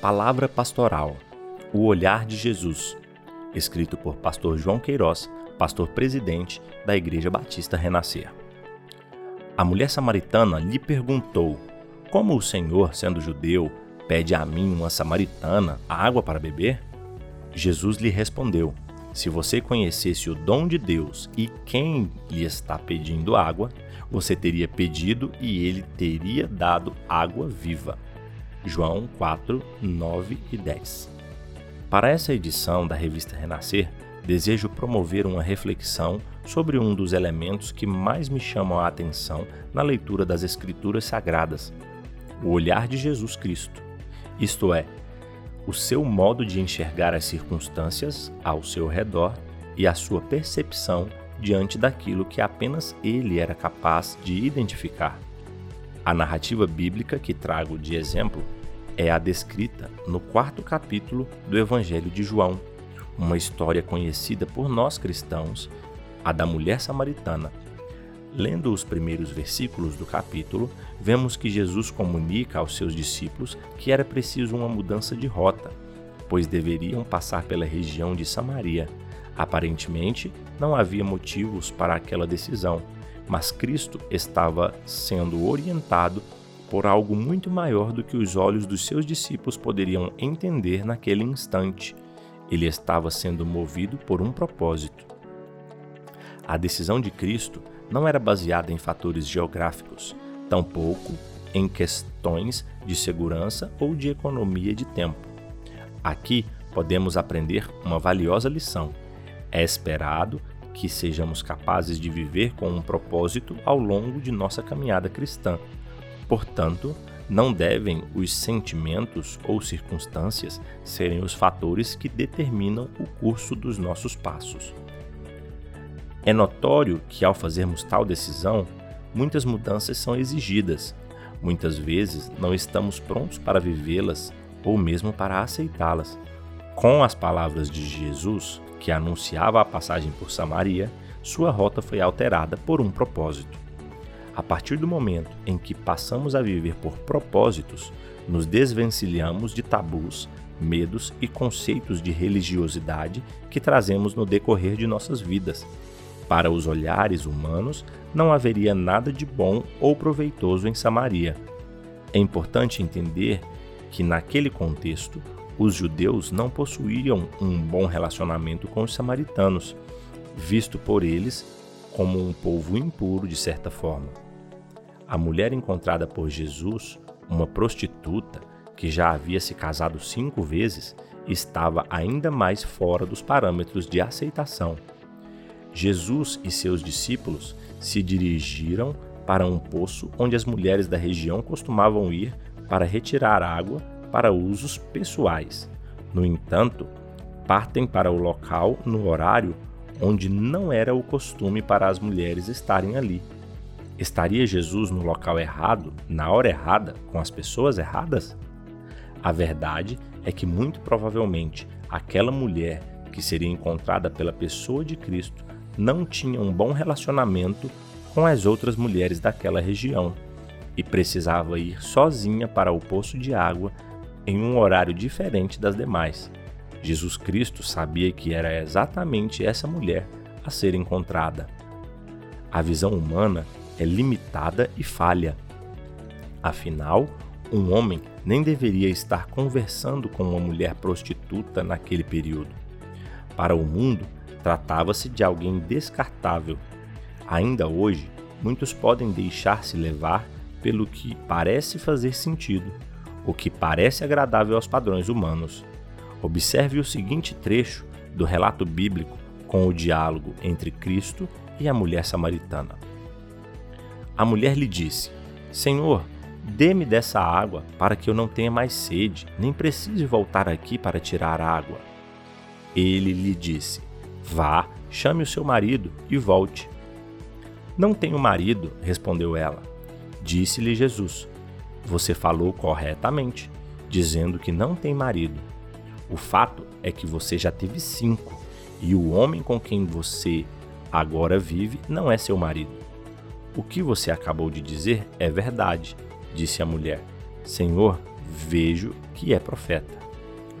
Palavra Pastoral O Olhar de Jesus, escrito por Pastor João Queiroz, pastor presidente da Igreja Batista Renascer. A mulher samaritana lhe perguntou: Como o Senhor, sendo judeu, pede a mim, uma samaritana, água para beber? Jesus lhe respondeu: Se você conhecesse o dom de Deus e quem lhe está pedindo água, você teria pedido e ele teria dado água viva. João 4, 9 e 10. Para essa edição da revista Renascer, desejo promover uma reflexão sobre um dos elementos que mais me chamam a atenção na leitura das Escrituras Sagradas: o olhar de Jesus Cristo, isto é, o seu modo de enxergar as circunstâncias ao seu redor e a sua percepção diante daquilo que apenas ele era capaz de identificar. A narrativa bíblica que trago de exemplo é a descrita no quarto capítulo do Evangelho de João, uma história conhecida por nós cristãos, a da mulher samaritana. Lendo os primeiros versículos do capítulo, vemos que Jesus comunica aos seus discípulos que era preciso uma mudança de rota, pois deveriam passar pela região de Samaria. Aparentemente, não havia motivos para aquela decisão mas Cristo estava sendo orientado por algo muito maior do que os olhos dos seus discípulos poderiam entender naquele instante. Ele estava sendo movido por um propósito. A decisão de Cristo não era baseada em fatores geográficos, tampouco em questões de segurança ou de economia de tempo. Aqui podemos aprender uma valiosa lição. É esperado que sejamos capazes de viver com um propósito ao longo de nossa caminhada cristã. Portanto, não devem os sentimentos ou circunstâncias serem os fatores que determinam o curso dos nossos passos. É notório que, ao fazermos tal decisão, muitas mudanças são exigidas. Muitas vezes não estamos prontos para vivê-las ou mesmo para aceitá-las. Com as palavras de Jesus, que anunciava a passagem por Samaria, sua rota foi alterada por um propósito. A partir do momento em que passamos a viver por propósitos, nos desvencilhamos de tabus, medos e conceitos de religiosidade que trazemos no decorrer de nossas vidas. Para os olhares humanos, não haveria nada de bom ou proveitoso em Samaria. É importante entender que, naquele contexto, os judeus não possuíam um bom relacionamento com os samaritanos, visto por eles como um povo impuro de certa forma. A mulher encontrada por Jesus, uma prostituta que já havia se casado cinco vezes, estava ainda mais fora dos parâmetros de aceitação. Jesus e seus discípulos se dirigiram para um poço onde as mulheres da região costumavam ir para retirar água para usos pessoais. No entanto, partem para o local no horário onde não era o costume para as mulheres estarem ali. Estaria Jesus no local errado, na hora errada, com as pessoas erradas? A verdade é que, muito provavelmente, aquela mulher que seria encontrada pela pessoa de Cristo não tinha um bom relacionamento com as outras mulheres daquela região e precisava ir sozinha para o poço de água em um horário diferente das demais. Jesus Cristo sabia que era exatamente essa mulher a ser encontrada. A visão humana é limitada e falha. Afinal, um homem nem deveria estar conversando com uma mulher prostituta naquele período. Para o mundo, tratava-se de alguém descartável. Ainda hoje, muitos podem deixar-se levar pelo que parece fazer sentido o que parece agradável aos padrões humanos. Observe o seguinte trecho do relato bíblico com o diálogo entre Cristo e a mulher samaritana. A mulher lhe disse: Senhor, dê-me dessa água para que eu não tenha mais sede, nem precise voltar aqui para tirar água. Ele lhe disse: Vá, chame o seu marido e volte. Não tenho marido, respondeu ela. Disse-lhe Jesus: você falou corretamente, dizendo que não tem marido. O fato é que você já teve cinco e o homem com quem você agora vive não é seu marido. O que você acabou de dizer é verdade, disse a mulher. Senhor, vejo que é profeta.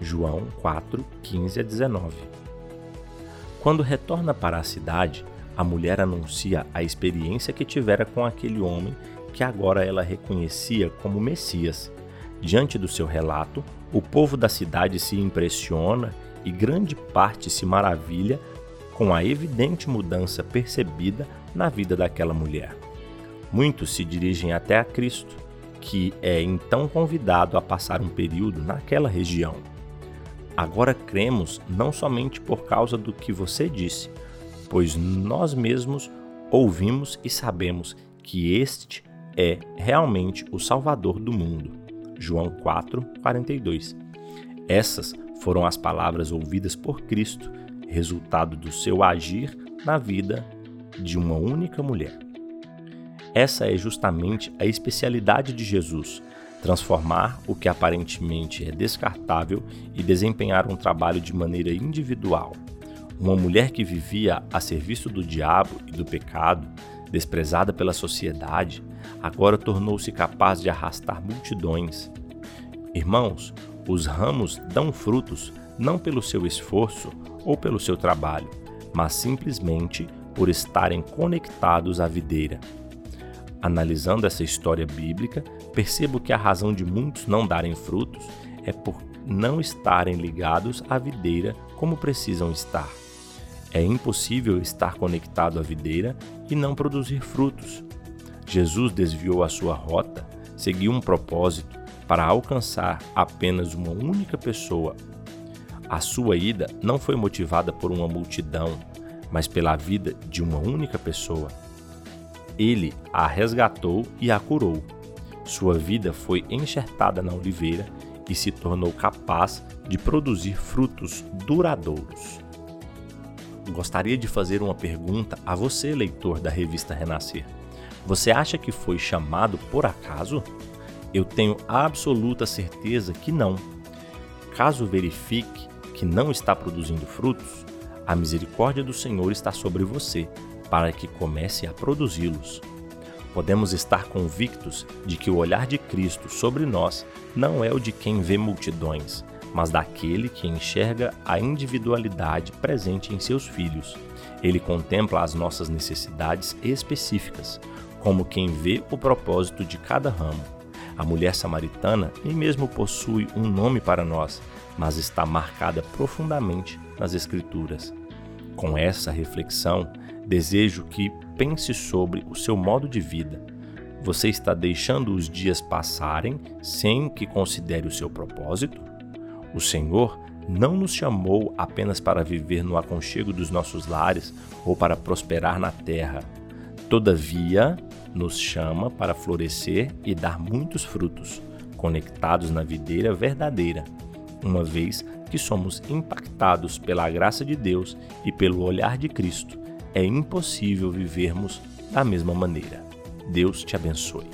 João 4, 15 a 19. Quando retorna para a cidade, a mulher anuncia a experiência que tivera com aquele homem que agora ela reconhecia como Messias. Diante do seu relato, o povo da cidade se impressiona e grande parte se maravilha com a evidente mudança percebida na vida daquela mulher. Muitos se dirigem até a Cristo, que é então convidado a passar um período naquela região. Agora cremos não somente por causa do que você disse, pois nós mesmos ouvimos e sabemos que este é realmente o Salvador do mundo. João 4, 42. Essas foram as palavras ouvidas por Cristo, resultado do seu agir na vida de uma única mulher. Essa é justamente a especialidade de Jesus: transformar o que aparentemente é descartável e desempenhar um trabalho de maneira individual. Uma mulher que vivia a serviço do diabo e do pecado, desprezada pela sociedade, agora tornou-se capaz de arrastar multidões. Irmãos, os ramos dão frutos não pelo seu esforço ou pelo seu trabalho, mas simplesmente por estarem conectados à videira. Analisando essa história bíblica, percebo que a razão de muitos não darem frutos é por não estarem ligados à videira como precisam estar. É impossível estar conectado à videira e não produzir frutos. Jesus desviou a sua rota, seguiu um propósito para alcançar apenas uma única pessoa. A sua ida não foi motivada por uma multidão, mas pela vida de uma única pessoa. Ele a resgatou e a curou. Sua vida foi enxertada na oliveira e se tornou capaz de produzir frutos duradouros. Gostaria de fazer uma pergunta a você, leitor da revista Renascer. Você acha que foi chamado por acaso? Eu tenho absoluta certeza que não. Caso verifique que não está produzindo frutos, a misericórdia do Senhor está sobre você, para que comece a produzi-los. Podemos estar convictos de que o olhar de Cristo sobre nós não é o de quem vê multidões, mas daquele que enxerga a individualidade presente em seus filhos. Ele contempla as nossas necessidades específicas, como quem vê o propósito de cada ramo. A mulher samaritana nem mesmo possui um nome para nós, mas está marcada profundamente nas Escrituras. Com essa reflexão, desejo que pense sobre o seu modo de vida. Você está deixando os dias passarem sem que considere o seu propósito? O Senhor não nos chamou apenas para viver no aconchego dos nossos lares ou para prosperar na terra. Todavia, nos chama para florescer e dar muitos frutos, conectados na videira verdadeira, uma vez que somos impactados pela graça de Deus e pelo olhar de Cristo. É impossível vivermos da mesma maneira. Deus te abençoe.